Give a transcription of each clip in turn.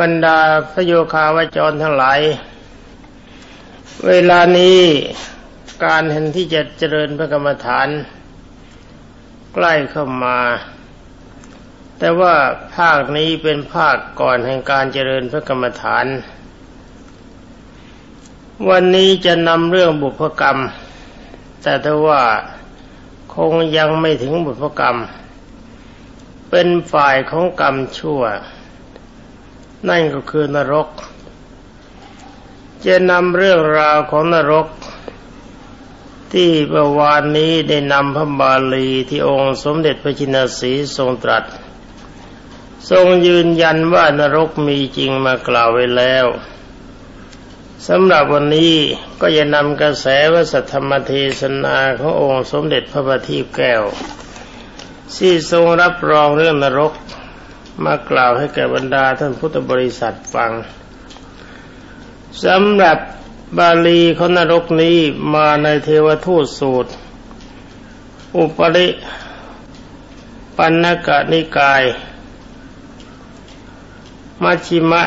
บรรดาพระโยคาวจรทั้งหลาย เวลานี้การเห็นที่จะเจริญพระกรรมฐาน ใกล้เข้ามา แต่ว่าภาคนี้เป็นภาคก่อนแห่งการเจริญพระกรรมฐาน วันนี้จะนำเรื่องบุพกรรม แต่ถ้าว่าคงยังไม่ถึงบุพกรรม เป็นฝ่ายของกรรมชั่ว นั่นก็คือนรก จะนำเรื่องราวของนรก ที่เมื่อวานนี้ได้นำพระบาลีที่องค์สมเด็จพระจินสีทรงตรัส ทรงยืนยันว่านรกมีจริงมากล่าวไว้แล้วสำหรับวันนี้ก็จะนำกระแสวสัทธรรมเทศนาขององค์สมเด็จพระบัณฑิตแก้วที่ทรงรับรองเรื่องนรก มากล่าวให้แก่บรรดาท่านพุทธบริษัทฟังสำหรับบาลีของนรกนี้มาในเทวทูตสูตร อุปริปันนกะนิกาย มัชชิมะ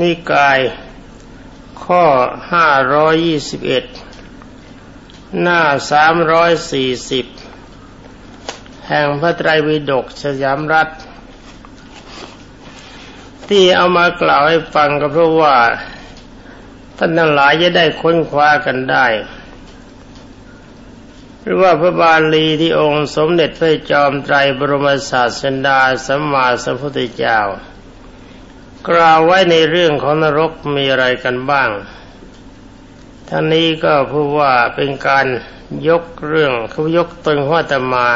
นิกาย ข้อห้าร้อยยี่สิบเอ็ดหน้าสามร้อยสี่สิบแห่งพระไตรปิฎกสยามรัฐ ที่เอามากล่าวให้ฟังก็เพราะว่าท่านทั้งหลายจะได้ค้นคว้ากันได้หรือว่าพระบาลีที่องค์สมเด็จพระจอมไตรบรมศาสดาสัมมาสัมพุทธเจ้า กล่าวไว้ในเรื่องของนรกมีอะไรกันบ้างท่านนี้ก็พูดว่าเป็นการยกเรื่องเขายกตนหัวตมา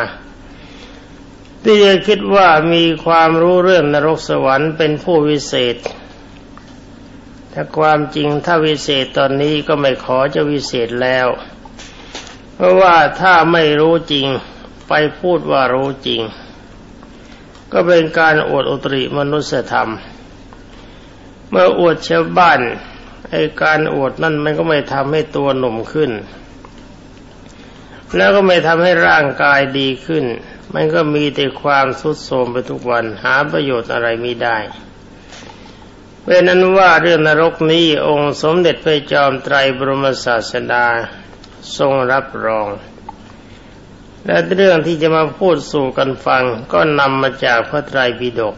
ที่จะคิดว่ามีความรู้เรื่องนรกสวรรค์เป็นผู้วิเศษ ถ้าความจริงถ้าวิเศษตอนนี้ก็ไม่ขอจะวิเศษแล้ว เพราะว่าถ้าไม่รู้จริงไปพูดว่ารู้จริง ก็เป็นการอวดอุตริมนุสธรรม เมื่ออวดชาวบ้านไอการอวดนั่นมันก็ไม่ทำให้ตัวหนุ่มขึ้น แล้วก็ไม่ทำให้ร่างกายดีขึ้น มันก็มีแต่ความสุดโทมไปทุกวันหาประโยชน์อะไรไม่ได้เพราะนั้นว่าเรื่องนรกนี้องค์สมเด็จพระจอมไตรบรมศาสดาทรงรับรอง และเรื่องที่จะมาพูดสู่กันฟังก็นำมาจากพระไตรปิฎก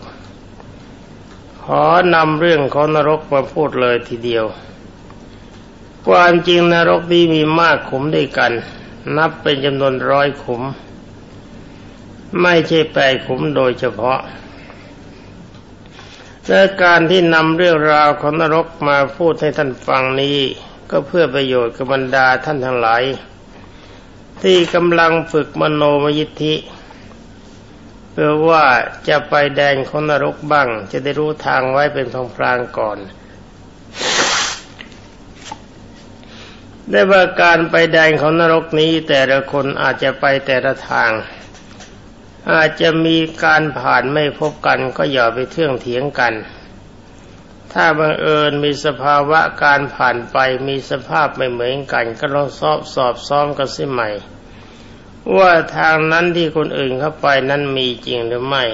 ขอนำเรื่องของนรกมาพูดเลยทีเดียว ความจริงนรกนี้มีมากขุมด้วยกัน นับเป็นจำนวนร้อยขุม ไม่ใช่แปดขุมโดยเฉพาะและการที่นำเรื่องราวของนรกมาพูดให้ท่านฟังนี้ ก็เพื่อประโยชน์กับบรรดาท่านทั้งหลาย ที่กำลังฝึกมโนมยิทธิ เพื่อว่าจะไปแดนของนรกบ้าง จะได้รู้ทางไว้เป็นพลางๆก่อน ได้ว่าการไปแดนของนรกนี้แต่ละคนอาจจะไปแต่ละทาง อาจจะมีการผ่านไม่พบกันก็อย่าไปเทื่องเถียงกัน ถ้าบังเอิญมีสภาวะการผ่านไปมีสภาพไม่เหมือนกัน ก็ลองสอบสอบซ้อมกันสิใหม่ ว่าทางนั้นที่คนอื่นเข้าไปนั้นมีจริงหรือไม่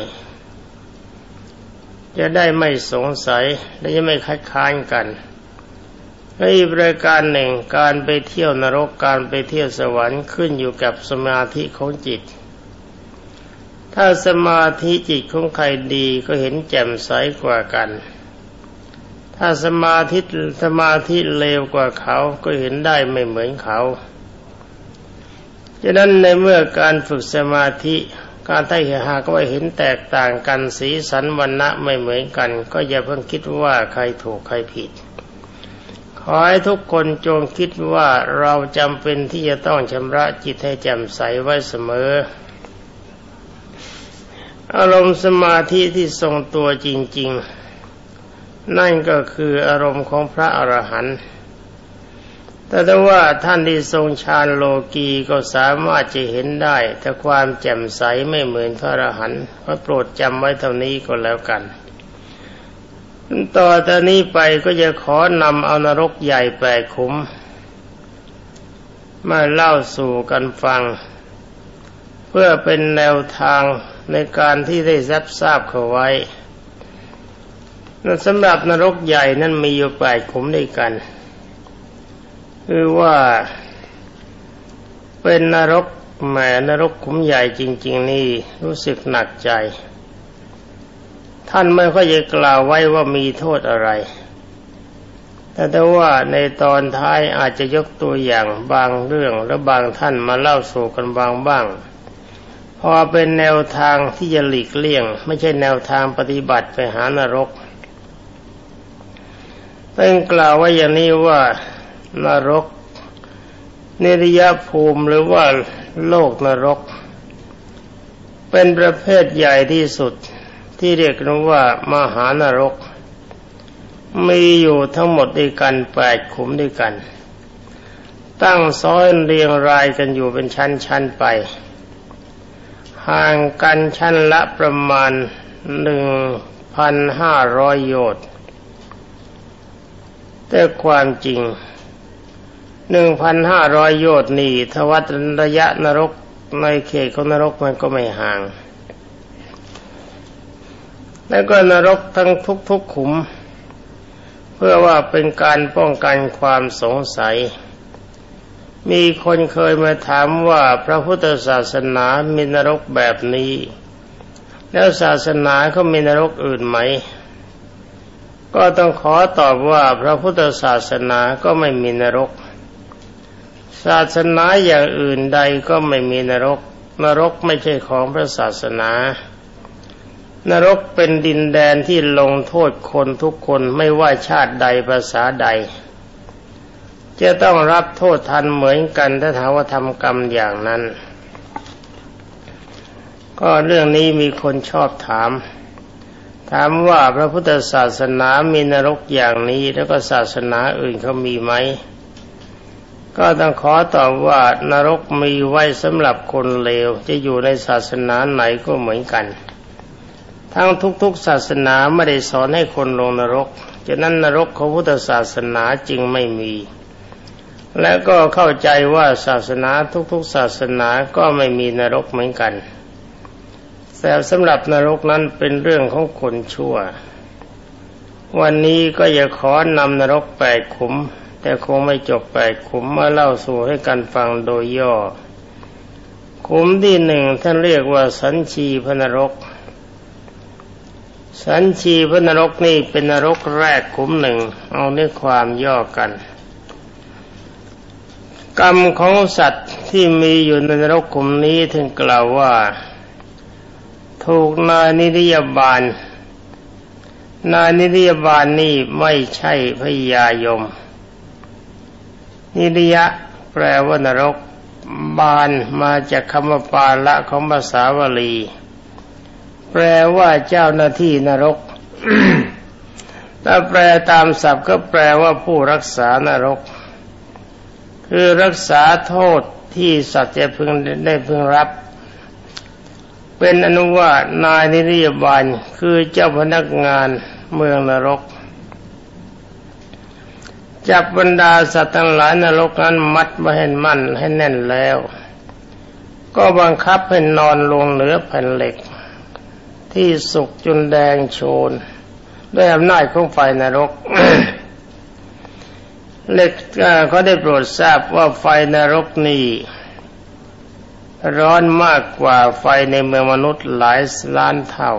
จะได้ไม่สงสัยและจะไม่คัดค้านกันและอีกประการหนึ่งการไปเที่ยวนรกการไปเที่ยวสวรรค์ขึ้นอยู่กับสมาธิของจิต ถ้าสมาธิจิตของใครดีก็เห็นแจ่มใสกว่ากัน ถ้าสมาธิสมาธิเลวกว่าเขาก็เห็นได้ไม่เหมือนเขาฉะนั้นในเมื่อการฝึกสมาธิการไต่หาก็ว่าเห็นแตกต่างกันสีสันวันณะไม่เหมือนกัน ก็อย่าเพิ่งคิดว่าใครถูกใครผิด ขอให้ทุกคนจงคิดว่าเราจำเป็นที่จะต้องชำระจิตให้แจ่มใสไว้เสมอ อารมณ์สมาธิที่ทรงตัวจริง ๆ นั่นก็คืออารมณ์ของพระอรหันต์แต่ถ้าว่าท่านที่ทรงฌานโลกีก็สามารถจะเห็นได้ แต่ความแจ่มใสไม่เหมือนพระอรหันต์พระโปรดจำไว้เท่านี้ก็แล้วกัน ต่อจากนี้ไปก็จะขอนำเอานรกใหญ่แปดขุม มาเล่าสู่กันฟัง เพื่อเป็นแนวทาง ในการที่ได้รับทราบเขาไว้สำหรับนรกใหญ่นั้นมีอยู่แปดขุมด้วยกัน คือว่าเป็นนรกแหมนรกขุมใหญ่จริง ๆ นี่รู้สึกหนักใจ ท่านไม่ค่อยจะกล่าวไว้ว่ามีโทษอะไร แต่ถ้าว่าในตอนท้ายอาจจะยกตัวอย่างบางเรื่องและบางท่านมาเล่าสู่กันบางบ้างพ อเป็นแนวทางที่จะหลีกเลี่ยง ไม่ใช่แนวทางปฏิบัติไปหานรกเป็นกล่าวว่าอย่างนี้ว่านรกนิรยภูมิหรือว่าโลกนรก เป็นประเภทใหญ่ที่สุดที่เรียกนว่ามหานรก มีอยู่ทั้งหมดด้วยกันแปดขุมด้วยกัน ตั้งซ้อนเรียงรายกันอยู่เป็นชั้นๆไป ห่างกันชั้นละประมาณหนึ่งพันห้าร้อยโยชน์แต่ความจริงหนึ่งพันห้าร้อยโยชน์นี่ทวัตระยะนรกในเขตของนรกมันก็ไม่ห่าง แล้วก็นรกทั้งทุกๆขุม เพื่อว่าเป็นการป้องกันความสงสัย มีคนเคยมาถามว่าพระพุทธศาสนามีนรกแบบนี้ แล้วศาสนาเขามีนรกอื่นไหม ก็ต้องขอตอบว่าพระพุทธศาสนาก็ไม่มีนรก ศาสนาอย่างอื่นใดก็ไม่มีนรก นรกไม่ใช่ของพระศาสนา นรกเป็นดินแดนที่ลงโทษคนทุกคนไม่ว่าชาติใดภาษาใด จะต้องรับโทษทันเหมือนกันถ้าถามว่าทำกรรมอย่างนั้น ก็เรื่องนี้มีคนชอบถาม ถามว่าพระพุทธศาสนามีนรกอย่างนี้แล้วก็ศาสนาอื่นเขามีไหม ก็ต้องขอตอบว่านรกมีไว้สำหรับคนเลว จะอยู่ในศาสนาไหนก็เหมือนกัน ทั้งทุกๆศาสนาไม่ได้สอนให้คนลงนรกฉะนั้นนรกของพุทธศาสนาจึงไม่มี และก็เข้าใจว่าศาสนาทุกๆ ศาสนาก็ไม่มีนรกเหมือนกัน แต่สำหรับนรกนั้นเป็นเรื่องของคนชั่ว วันนี้ก็จะขอนำนรกแปดขุม แต่คงไม่จบไปขุมมาเล่าสู่ให้กันฟังโดยย่อ ขุมที่หนึ่งท่านเรียกว่าสัญชีพนรก สัญชีพนรกนี่เป็นนรกแรกขุมหนึ่งเอาเนื้อความย่อกัน กรรมของสัตว์ที่มีอยู่ในนรกขุมนี้ถึงกล่าวว่า ถูกนายนิริยบาล นายนิริยบาลนี่ไม่ใช่พยายม นิริยะแปลว่านรกบานมาจากคำว่าปาละของภาษาวลี แปลว่าเจ้าหน้าที่นรกถ้าแปลตามศัพท์ก็แปลว่าผู้รักษานรก คือรักษาโทษที่สัตว์จะพึงได้พึงรับ เป็นอนุว่านายนิริยบาลคือเจ้าพนักงานเมืองนรก จับบรรดาสัตว์ทั้งหลายนรกนั้นมัดไว้ให้มั่นให้แน่นแล้ว ก็บังคับให้นอนลงเหนือแผ่นเหล็ก ที่สุกจนแดงโชน ด้วยอำนาจของไฟนรก เหล็กเขาได้โปรดทราบว่าไฟนรกนี้ร้อนมากกว่าไฟในเมืองมนุษย์หลายล้านเท่า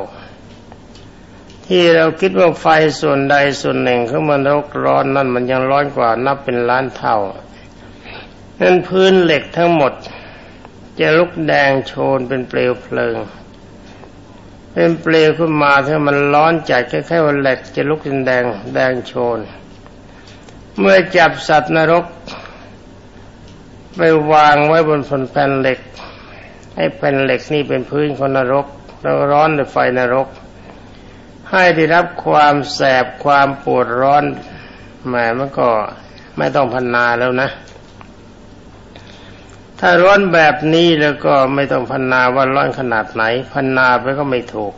ที่เราคิดว่าไฟส่วนใดส่วนหนึ่งของมนรกร้อนนั่นมันยังร้อนกว่านับเป็นล้านเท่านั้นพื้นเหล็กทั้งหมด จะลุกแดงโชนเป็นเปลวเพลิง เป็นเปลวขึ้นมาถ้ามันร้อนจัดแค่ๆว่าเหล็กจะลุกเป็นแดงแดงโชน เมื่อจับสัตว์นรก ไปวางไว้บนแผ่นเหล็ก ให้แผ่นเหล็กนี่เป็นพื้นของนรก แล้วร้อนด้วยไฟนรก ให้ได้รับความแสบความปวดร้อนแหมมันก็ไม่ต้องพันนาแล้วนะ ถ้าร้อนแบบนี้แล้วก็ไม่ต้องพันนาว่าร้อนขนาดไหน พันนาไปก็ไม่ถูก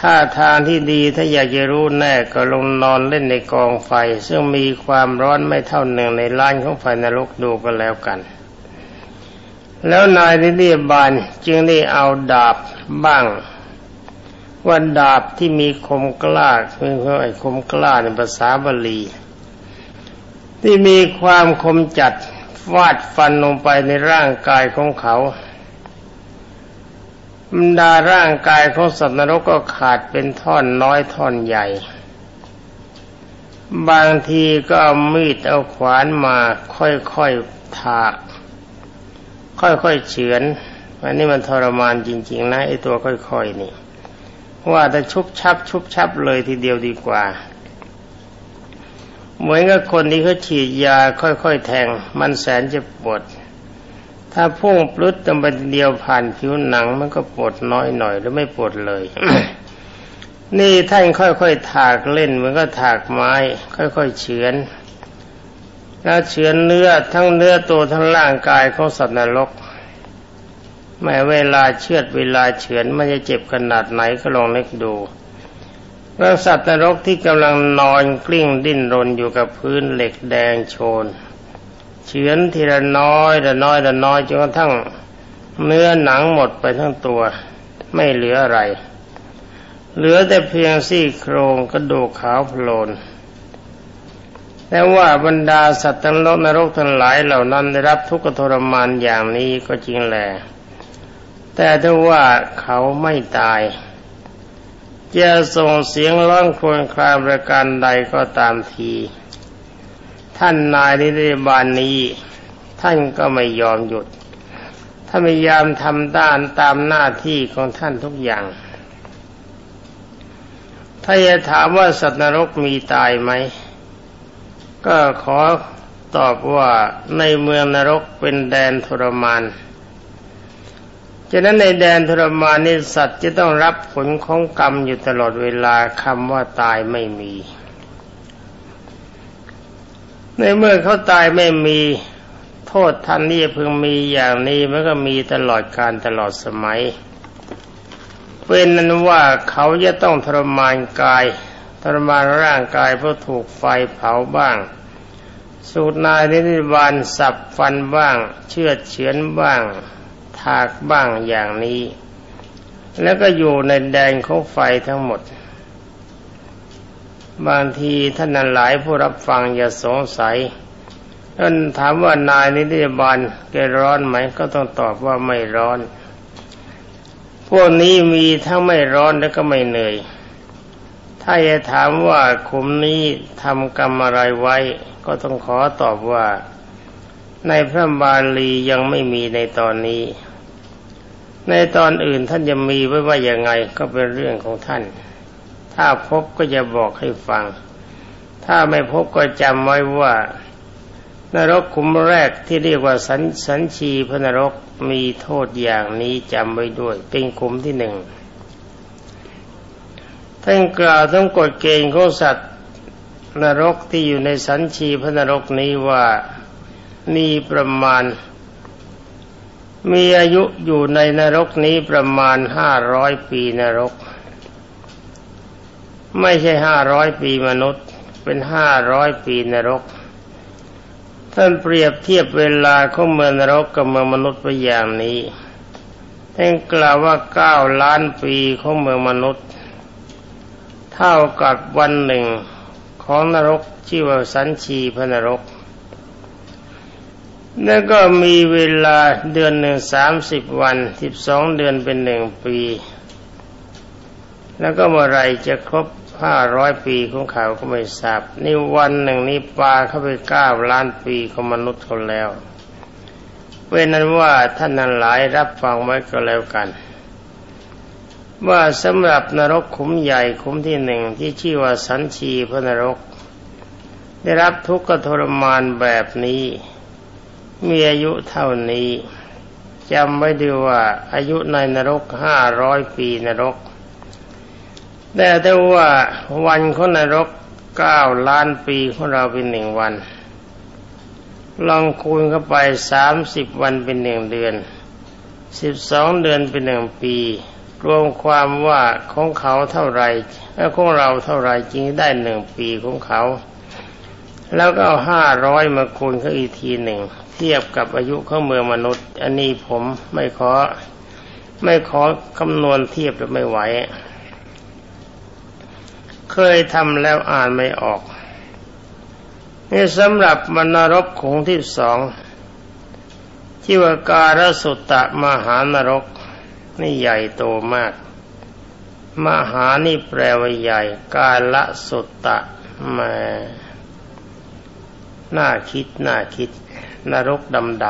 ถ้าทางที่ดีถ้าอยากจะรู้แน่ก็ลงนอนเล่นในกองไฟ ซึ่งมีความร้อนไม่เท่าหนึ่งในล้านของไฟนรกดูก็แล้วกัน แล้วนายนิเรียบาลจึงได้เอาดาบบ้าง ว่าดาบที่มีคมกล้าคือไอ้คมกล้าในภาษาบาลี ที่มีความคมจัดฟาดฟันลงไปในร่างกายของเขา บรรดาร่างกายของสัตว์นรกก็ขาดเป็นท่อนน้อยท่อนใหญ่ บางทีก็เอามีดเอาขวานมาค่อยๆถาก ค่อยๆเฉือนอันนี้มันทรมานจริง ๆ นะไอ้ตัวค่อยๆนี่ว่าแต่ชุบชับ ชุบชับเลยทีเดียวดีกว่าเหมือนกับคนที่เขาฉีดยาค่อยๆแทง มันแสนจะปวด ถ้าพุ่งปลุดตำบันเดียวผ่านผิวหนังมันก็ปวดน้อยหน่อยหรือไม่ปวดเลย นี่ท่านค่อยๆถากเล่นเหมือนก็ถากไม้ ค่อยๆเฉือนแล้วเฉือนเนื้อทั้งเนื้อตัวทั้งร่างกายของสัตว์นรกแม้เวลาเชือดเวลาเฉือนมันจะเจ็บขนาดไหนก็ลองนึกดูแล้วสัตว์นรกที่กำลังนอนกลิ้งดิ้นรนอยู่กับพื้นเหล็กแดงโชน เฉือนทีละน้อยละน้อยละน้อยจนกระทั่งเนื้อหนังหมดไปทั้งตัว ไม่เหลืออะไร เหลือแต่เพียงซี่โครงกระดูกขาวโพลนแต่ว่าบรรดาสัตว์ทั้งโลกนรกทั้งหลายเหล่านั้นได้รับทุกขทรมานอย่างนี้ก็จริงแหละแต่ถ้าว่าเขาไม่ตาย จะส่งเสียงร้องครวญครางประการใดก็ตามที ท่านนายนิรบาลนี้ ท่านก็ไม่ยอมหยุดถ้าพยายามทำด้านตามหน้าที่ของท่านทุกอย่าง ถ้าจะถามว่าสัตว์นรกมีตายไหม ก็ขอตอบว่าในเมืองนรกเป็นแดนทรมานฉะนั้นในแดนทรมานนี้สัตว์จะต้องรับผลของกรรมอยู่ตลอดเวลาคำว่าตายไม่มี ในเมื่อเขาตายไม่มีโทษทันนี่เพิ่งมีอย่างนี้มันก็มีตลอดการตลอดสมัย เป็นนั้นว่าเขาจะต้องทรมานกายทรมานร่างกายเพราะถูกไฟเผาบ้าง สูตรนายนิบาลสับฟันบ้าง เชือดเฉือนบ้าง ถากบ้างอย่างนี้ แล้วก็อยู่ในแดนของไฟทั้งหมด บางทีท่านนั้นหลายผู้รับฟังอย่าสงสัยท่านถามว่านายนิติบาลแกร้อนไหมก็ต้องตอบว่าไม่ร้อน พวกนี้มีทั้งไม่ร้อนและก็ไม่เหนื่อย ถ้าจะถามว่าขุมนี้ทำกรรมอะไรไว้ ก็ต้องขอตอบว่า ในพระบาลียังไม่มีในตอนนี้ ในตอนอื่นท่านจะมีไว้ว่าอย่างไงก็เป็นเรื่องของท่าน ถ้าพบก็จะบอกให้ฟัง ถ้าไม่พบก็จำไว้ว่านรกขุมแรกที่เรียกว่าสันสันชีพนรกมีโทษอย่างนี้จำไว้ด้วย เป็นขุมที่หนึ่งท่านกล่าวต้องกฎเกณฑ์ของสัตว์นรกที่อยู่ในสันชีพนรกนี้ว่ามีประมาณ มีอายุอยู่ในนรกนี้ประมาณห้าร้อยปีนรก ไม่ใช่ห้าร้อยปีมนุษย์ เป็นห้าร้อยปีนรก ท่านเปรียบเทียบเวลาของเมืองนรกกับเมืองมนุษย์ไปอย่างนี้ท่านกล่าวว่าเก้าล้านปีของเมืองมนุษย์ เท่ากับวันหนึ่งของนรกชื่อว่าสันชีพนรก แล้วก็มีเวลาเดือนหนึ่งสามสิบวันสิบสองเดือนเป็นหนึ่งปี แล้วก็เมื่อไรจะครบ ห้าร้อยปีของเขาก็ไม่ทราบนี่วันหนึ่งนี้ปลาเข้าไปเก้าล้านปีของมนุษย์คนแล้ว เว้นนั้นว่าท่านนั้นหลายรับฟังไว้ก็แล้วกัน ว่าสำหรับนรกขุมใหญ่ขุมที่หนึ่งที่ชื่อว่าสันชีพระนรก ได้รับทุกข์ทรมานแบบนี้ มีอายุเท่านี้จำไว้ดีว่าอายุในนรกห้าร้อยปีนรก แต่ถ้าว่าวันของนรกเก้าล้านปีของเราเป็นหนึ่งวัน ลองคูณเข้าไปสามสิบวันเป็นหนึ่งเดือนสิบสองเดือนเป็นหนึ่งปี รวมความว่าของเขาเท่าไรและของเราเท่าไรจริงได้หนึ่งปีของเขา แล้วก็เอาห้าร้อยมาคูณเขาอีกทีหนึ่ง เทียบกับอายุของเมืองมนุษย์ อันนี้ผมไม่ขอ ไม่ขอคำนวณเทียบจะไม่ไหว เคยทำแล้วอ่านไม่ออก นี่สำหรับมนรกขงที่สองที่ว่าการสุตตะมหานรก นี่ใหญ่โตมาก มหานี่แปลว่าใหญ่ กาละสุตตะมาน่าคิดน่าคิด นรกดำด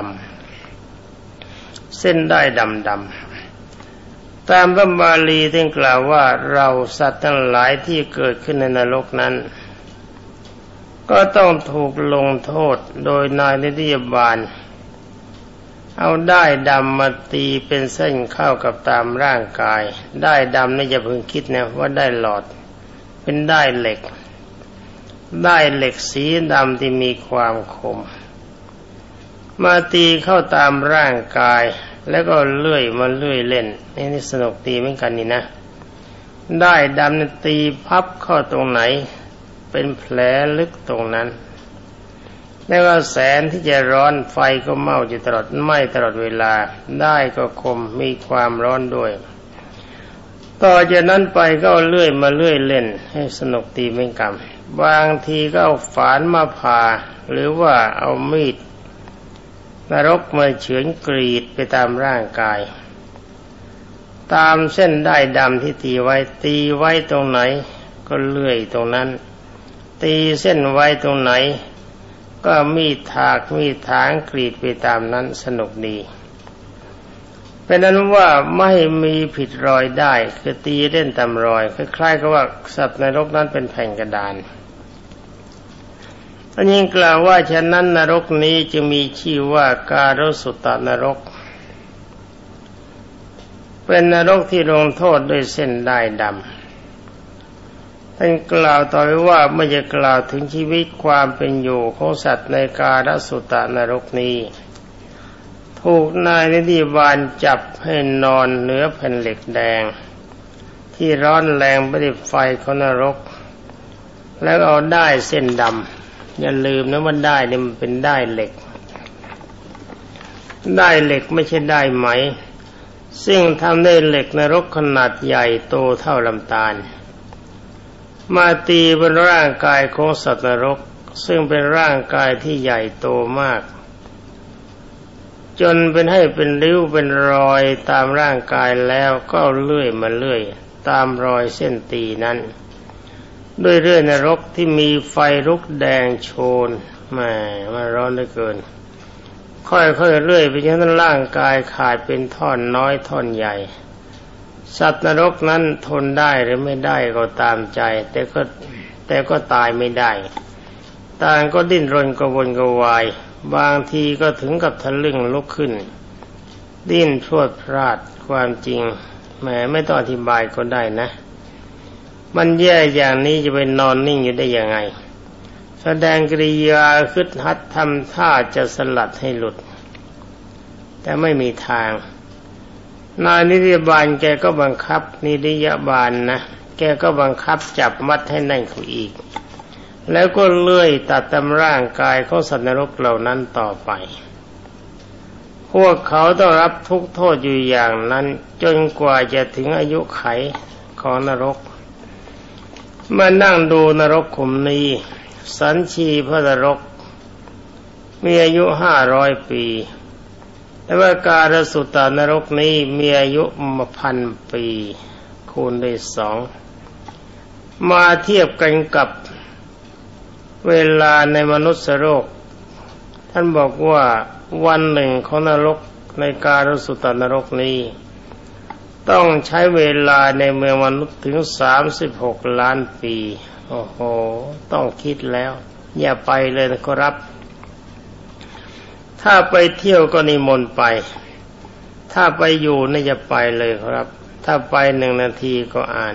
ำเส้นได้ดำดำ ตามพระบาลีท่านกล่าวว่าเราสัตว์ทั้งหลายที่เกิดขึ้นในนรกนั้น ก็ต้องถูกลงโทษโดยนายนิติบาล เอาได้ดำมาตีเป็นเส้นเข้ากับตามร่างกาย ได้ดำนี่จะพึงคิดนะว่าได้หลอด เป็นได้เหล็ก ได้เหล็กสีดำที่มีความคมมาตีเข้าตามร่างกาย แล้วก็เลื่อยมาเลื่อยเล่นนี่นี่สนุกตีเหมือนกันนี่นะ ได้ดำตีพับเข้าตรงไหน เป็นแผลลึกตรงนั้น แล้วก็แสนที่จะร้อนไฟก็เมาอยู่ตลอดไหม้ตลอดเวลา ได้ก็คมมีความร้อนด้วย ต่อจากนั้นไปก็เลื่อยมาเลื่อยเล่น ให้สนุกตีเหมือนกันบางทีก็เอาฝานมาผ่าหรือว่าเอามีด นรกมาเฉือนกรีดไปตามร่างกาย ตามเส้นได้ดำที่ตีไว้ตีไว้ตรงไหน ก็เลื่อยตรงนั้น ตีเส้นไว้ตรงไหน ก็มีถากมีถางกรีดไปตามนั้นสนุกดีเป็นนั้นว่าไม่มีผิดรอยได้คือตีเล่นตามรอยคล้ายๆกับว่าสัตว์ในรกนั้นเป็นแผ่นกระดาน อันนี้กล่าวว่าฉะนั้นนรกนี้จะมีชื่อว่าการสุตานรก เป็นนรกที่ลงโทษด้วยเส้นได้ดำท่านกล่าวต่อไปว่าไม่จะกล่าวถึงชีวิตความเป็นอยู่ของสัตว์ในการสุตานรกนี้ ถูกนายนิติบาลจับให้นอนเหนือแผ่นเหล็กแดง ที่ร้อนแรงประดิบไฟของนรก แล้วเอาได้เส้นดำ อย่าลืมนะว่าได้เนี่ยมันเป็นได้เหล็ก ได้เหล็กไม่ใช่ได้ไหม ซึ่งทำได้เหล็กนรกขนาดใหญ่โตเท่าลำตาล มาตีบนร่างกายของสัตว์นรก ซึ่งเป็นร่างกายที่ใหญ่โตมาก จนเป็นให้เป็นริ้วเป็นรอยตามร่างกายแล้วก็เลื่อยมาเลื่อย ตามรอยเส้นตีนั้น ด้วยเรื่อยนรกที่มีไฟลุกแดงโชนแหมมันร้อนเหลือเกิน ค่อยๆเรื่อยไปจนนั้นร่างกายขาดเป็นท่อนน้อยท่อนใหญ่ สัตว์นรกนั้นทนได้หรือไม่ได้ก็ตามใจ แต่ก็แต่ก็ตายไม่ได้ ต่างก็ดิ้นรนกระวนกระวาย บางทีก็ถึงกับทะลึ่งลุกขึ้น ดิ้นพรวดพลาดความจริงแหมไม่ต้องอธิบายก็ได้นะ มันแย่อย่างนี้จะไปนอนนิ่งอยู่ได้ยังไง แสดงกริยาคึดฮัดทำท่าจะสลัดให้หลุด แต่ไม่มีทาง นายนิติบาลแกก็บังคับนิติยบาลนะแกก็บังคับจับมัดให้นั่งเขาอีก แล้วก็เลื่อยตัดตำร่างกายของสัตว์นรกเหล่านั้นต่อไป พวกเขาต้องรับทุกโทษอยู่อย่างนั้น จนกว่าจะถึงอายุไขของนรก มานั่งดูนรกขุมนี้ สันชีพระนรก มีอายุห้าร้อยปี แต่ว่าการสุตตานรกนี้มีอายุมาพันปี คูณด้วยสอง มาเทียบกันกับเวลาในมนุษย์โลกท่านบอกว่าวันหนึ่งของนรกในการสุตตานรกนี้ ต้องใช้เวลาในเมืองมนุษย์ถึงสามสิบหกล้านปี โอ้โห ต้องคิดแล้ว อย่าไปเลยนะครับ ถ้าไปเที่ยวก็นิมนต์ไป ถ้าไปอยู่นี่จะไปเลยครับ ถ้าไปหนึ่งนาทีก็อ่าน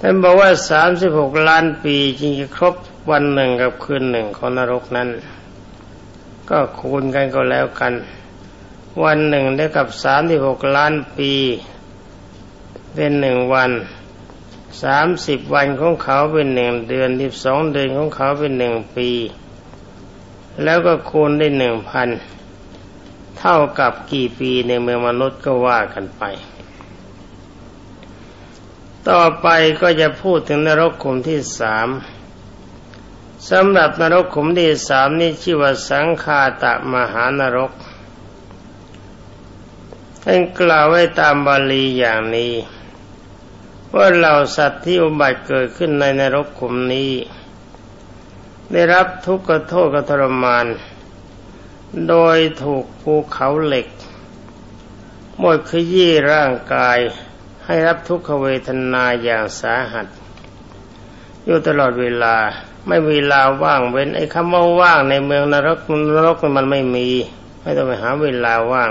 ท่านบอกว่าสามสิบหกล้านปีจริงจะครบวันหนึ่งกับคืนหนึ่งของนรกนั้น ก็คูณกันก็แล้วกัน วันหนึ่งได้กับสามที่หกล้านปี เป็นหนึ่งวันสามสิบวันของเขาเป็นหนึ่งเดือนสิบสองเดือนของเขาเป็นหนึ่งปี แล้วก็คูณได้หนึ่งพันเท่ากับกี่ปีในเมืองมนุษย์ก็ว่ากันไป ต่อไปก็จะพูดถึงนรกขุมที่สามสำหรับนรกขุมที่สามนี่ชื่อว่าสังคาตะมหานรก ท่านกล่าวไว้ตามบาลีอย่างนี้ ว่าเหล่าสัตว์ที่อุบัติเกิดขึ้นในนรกขุมนี้ ได้รับทุกข์โทษกทรมาน โดยถูกภูเขาเหล็กหมดขยี้ร่างกายให้รับทุกขเวทนาอย่างสาหัส อยู่ตลอดเวลาไม่มีเวลาว่างเว้นไอ้คำว่าว่างในเมืองนรกนรกมันไม่มี ไม่ต้องไปหาเวลาว่าง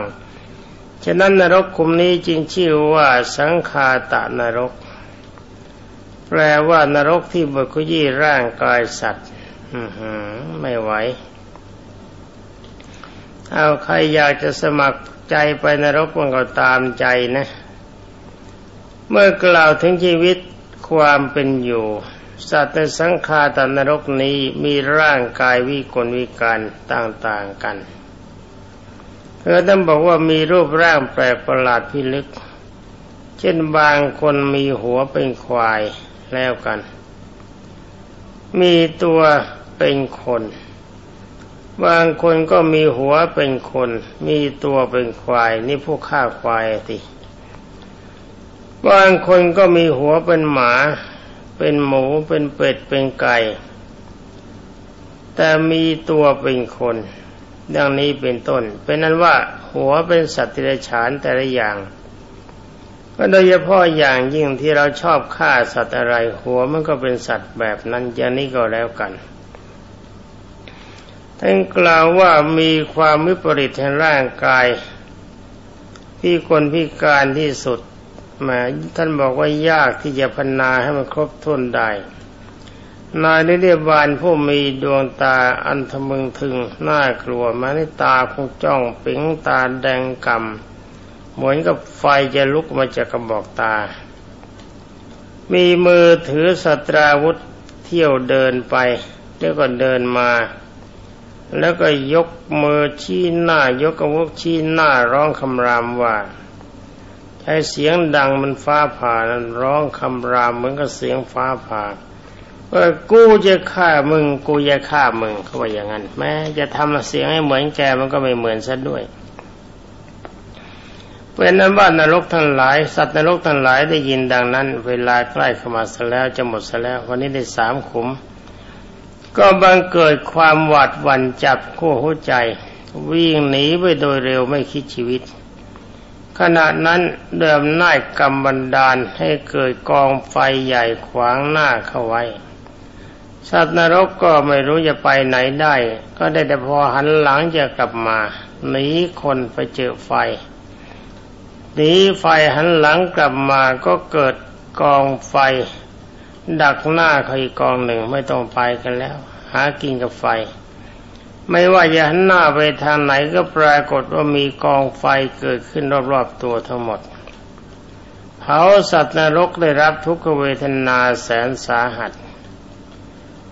ฉะนั้นนรกคุมนี้จึงชื่อว่าสังคาตะนรก แปลว่านรกที่บดขยี้ร่างกายสัตว์ไม่ไหว เอาใครอยากจะสมัครใจไปนรกมันก็ตามใจนะ เมื่อกล่าวถึงชีวิตความเป็นอยู่ สัตว์ในสังขารตนรกนี้มีร่างกายวิกลวิการต่างๆกัน เธอต้องบอกว่ามีรูปร่างแปลกประหลาดพิลึก เช่นบางคนมีหัวเป็นควายแล้วกัน มีตัวเป็นคน บางคนก็มีหัวเป็นคน มีตัวเป็นควาย นี่พวกฆ่าควายสิบางคนก็มีหัวเป็นหมา เป็นหมูเป็นเป็ดเป็นไก่ แต่มีตัวเป็นคน ดังนี้เป็นต้น เป็นนั้นว่าหัวเป็นสัตว์ที่ไรฉานแต่ละอย่าง ก็โดยเฉพาะอย่างยิ่งที่เราชอบฆ่าสัตว์อะไร หัวมันก็เป็นสัตว์แบบนั้นอย่างนี้ก็แล้วกันท่านกล่าวว่ามีความวิปริตในร่างกาย ที่คนพิการที่สุดมาท่านบอกว่ายากที่จะพัฒนาให้มันครบถ้วนได้ นายนิเดบาลผู้มีดวงตาอันทะมึงถึงน่ากลัวมาในตาคงจ้องปิงตาแดงกำเหมือนกับไฟจะลุกมาจากกระบอกตา มีมือถือสตราวุธเที่ยวเดินไปแล้วก็เดินมา แล้วก็ยกมือชี้หน้ายกอาวุธชี้หน้าร้องคำรามว่าใช้เสียงดังมันฟ้าผ่านั้นร้องคำรามเหมือนกับเสียงฟ้าผ่า ว่ากูจะฆ่ามึง กูจะฆ่ามึงเขาว่าอย่างนั้น แม้จะทำเสียงให้เหมือนแกมันก็ไม่เหมือนซะด้วยเป็นนั้นว่านรกทั้งหลาย สัตว์นรกทั้งหลายได้ยินดังนั้น เวลาใกล้เข้ามาซะแล้วจะหมดซะแล้ว วันนี้ได้สามขุม ก็บังเกิดความหวาดหวั่นจับขั้วหัวใจ วิ่งหนีไปโดยเร็วไม่คิดชีวิตขณะนั้นเดิมน่ายกรรมบันดาลให้เกิดกองไฟใหญ่ขวางหน้าเข้าไว้ สัตว์นรกก็ไม่รู้จะไปไหนได้ ก็ได้แต่พอหันหลังจะกลับมาหนีคนไปเจอไฟหนีไฟหันหลังกลับมาก็เกิดกองไฟ ดักหน้าเขาอีกกองหนึ่งไม่ต้องไปกันแล้ว หากินกับไฟ ไม่ว่าจะหันหน้าไปทางไหนก็ปรากฏว่ามีกองไฟเกิดขึ้นรอบๆตัวทั้งหมดเผาสัตว์นรกได้รับทุกขเวทนาแสนสาหัส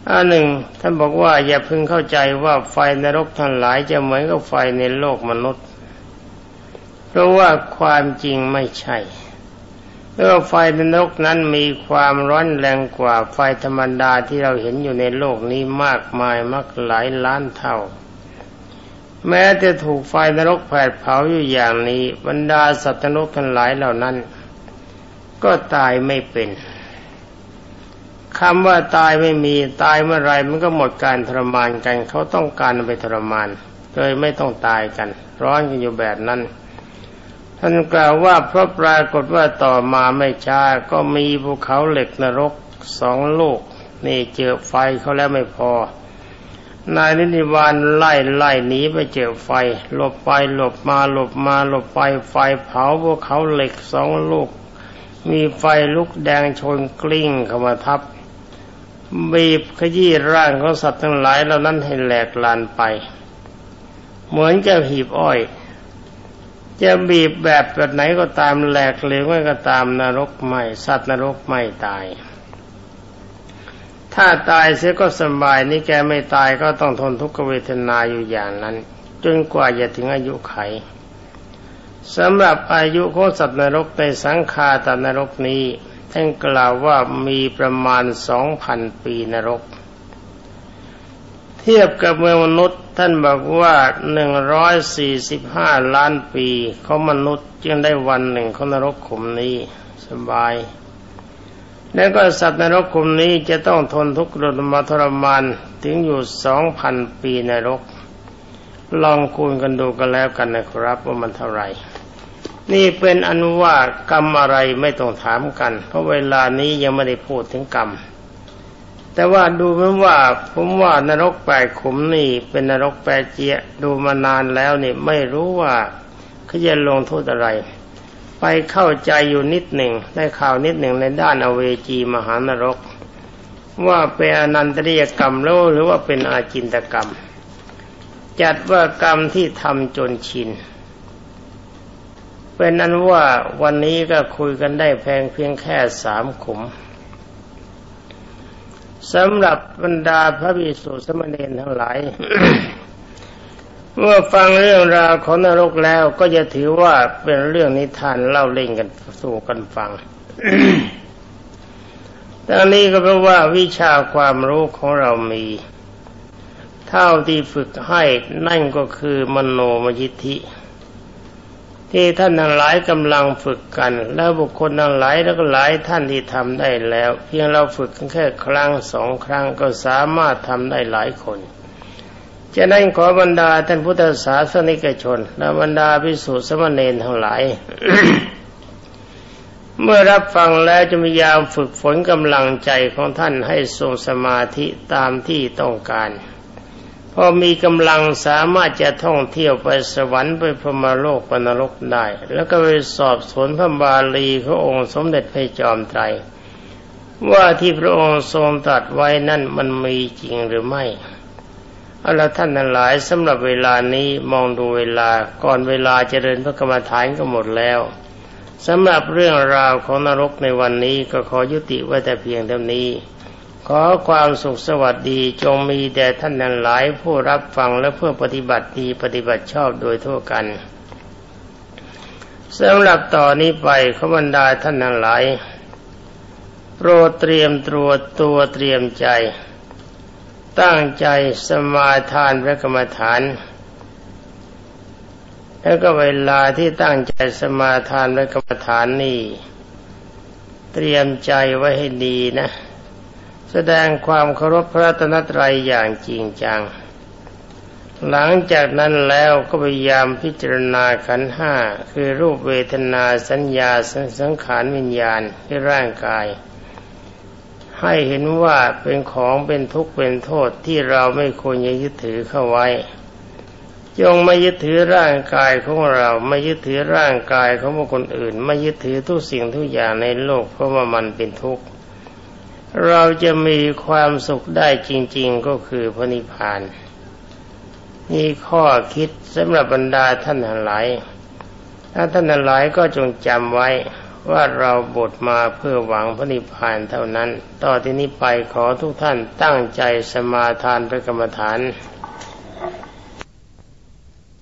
อันหนึ่งท่านบอกว่าอย่าพึงเข้าใจว่าไฟนรกทั้งหลายจะเหมือนกับไฟในโลกมนุษย์ เพราะว่าความจริงไม่ใช่เมื่อไฟในนรกนั้นมีความร้อนแรงกว่าไฟธรรมดาที่เราเห็นอยู่ในโลกนี้มากมายมากหลายล้านเท่า แม้จะถูกไฟนรกแผดเผาอยู่อย่างนี้ บรรดาสัตว์นรกทั้งหลายเหล่านั้น ก็ตายไม่เป็น คำว่าตายไม่มีตายเมื่อไรมันก็หมดการทรมานกัน เขาต้องการไปทรมานเลยไม่ต้องตายกัน ร้อนกันอยู่แบบนั้น ท่านกล่าวว่าเพราะปรากฏว่าต่อมาไม่ช้าก็มีภูเขาเหล็กนรกสองลูก นี่เจอไฟเขาแล้วไม่พอนายนินิวานไล่ไล่หนีไปเจอไฟ หลบไปหลบมาหลบมาหลบไปไฟเผาภูเขาเหล็กสองลูก มีไฟลุกแดงชนกลิ้งเข้ามาทับ บีบขยี้ร่างของสัตว์ทั้งหลายเหล่านั้นให้แหลกลานไป เหมือนจะหีบอ้อย จะบีบแบบแบบไหนก็ตามแหลกเหลวก็ตามนรกไม่สัตว์นรกไม่ตาย ถ้าตายเสียก็สบายนี่แกไม่ตายก็ต้องทนทุกขเวทนาอยู่อย่างนั้น จนกว่าจะถึงอายุไขสำหรับอายุของสัตว์นรกในสังขาตนรกนี้ ท่านกล่าวว่ามีประมาณสองพันปีนรก เทียบกับเมืองมนุษย์ท่านบอกว่าหนึ่งร้อยสี่สิบห้าล้านปีเของมนุษย์จึงได้วันหนึ่งของนรกขุมนี้สบาย แล้วก็สัตว์นรกขุมนี้จะต้องทนทุกข์ทรมาทรมานถึงอยู่สองพันปีนรก ลองคูณกันดูกันแล้วกันนะครับว่ามันเท่าไหร่ นี่เป็นอนุว่ากรรมอะไรไม่ต้องถามกัน เพราะเวลานี้ยังไม่ได้พูดถึงกรรม แต่ว่าดูเหมือนว่า ผมว่านรกแปดขุมนี่ เป็นนรกแปดเจียดูมานานแล้วนี่ไม่รู้ว่าเขาจะลงโทษอะไร ไปเข้าใจอยู่นิดหนึ่งได้ข่าวนิดหนึ่งในด้านอเวจีมหานรก ว่าเป็นอนันตริยกรรมแล้วหรือว่าเป็นอาจินตกรรม จัดว่ากรรมที่ทำจนชิน เป็นนั้นว่าวันนี้ก็คุยกันได้แพงเพียงแค่สามขุมสำหรับบรรดาพระภิกษุสมณีทั้งหลายเมื่อฟังเรื่องราวของนรกแล้วก็จะถือว่าเป็นเรื่องนิทานเล่าเล่นกันสู่กันฟังดังนี้ก็เพราะว่าวิชาความรู้ของเรามี เท่าที่ฝึกให้นั่นก็คือมโนมยิทธิ ที่ท่านทั้งหลายกำลังฝึกกัน แล้วบุคคลทั้งหลายแล้วก็หลายท่านที่ทำได้แล้ว เพียงเราฝึกแค่ครั้งสองครั้งก็สามารถทำได้หลายคนจะนั้นขอบรรดาท่านพุทธศาสนิกชนและบรรดาพิสุสมณเณรทั้งหลาย เมื่อรับฟังแล้วจะพยายามฝึกฝนกำลังใจของท่านให้ทรงสมาธิตามที่ต้องการ พอมีกำลังสามารถจะท่องเที่ยวไปสวรรค์ไปพรมโลกปนรกได้ แล้วก็ไปสอบสวนพระบาลีขององค์สมเด็จพระจอมไตรว่าที่พระองค์ทรงตรัสไว้นั่นมันมีจริงหรือไม่เอาละท่านทั้งหลายสำหรับเวลานี้มองดูเวลาก่อนเวลาเจริญพระกรรมฐานก็หมดแล้วสำหรับเรื่องราวของนรกในวันนี้ก็ขอยุติไว้แต่เพียงเท่านี้ ขอความสุขสวัสดีจงมีแด่ท่านนั้นหลายผู้รับฟังและเพื่อปฏิบัติดีปฏิบัติชอบโดยทั่วกันสำหรับต่อนนี้ไปขบรรดาท่านนั้นหลายโปรดเตรียมตัวตัวเตรียมใจ ตั้งใจสมาทานพระกรรมฐาน แล้วก็เวลาที่ตั้งใจสมาทานพระกรรมฐานนี่ เตรียมใจไว้ให้ดีนะ แสดงความเคารพพระตนตรัยอย่างจริงจัง หลังจากนั้นแล้วก็พยายามพิจารณาขันห้าคือรูปเวทนาสัญญาสังขารวิญญาณที่ร่างกาย ให้เห็นว่าเป็นของเป็นทุกข์เป็นโทษที่เราไม่ควรยึดถือเข้าไว้จงไม่ยึดถือร่างกายของเราไม่ยึดถือร่างกายของบุคคลอื่น ไม่ยึดถือทุกสิ่งทุกอย่างในโลกเพราะว่ามันเป็นทุกข์ เราจะมีความสุขได้จริง ๆก็คือพระนิพพานนี่ข้อคิดสำหรับบรรดาท่านทั้งหลายถ้าท่านทั้งหลายก็จงจำไว้ว่าเราบทมาเพื่อหวังพระนิพพานเท่านั้น ต่อที่นี้ไปขอทุกท่านตั้งใจสมาทานพระกรรมฐาน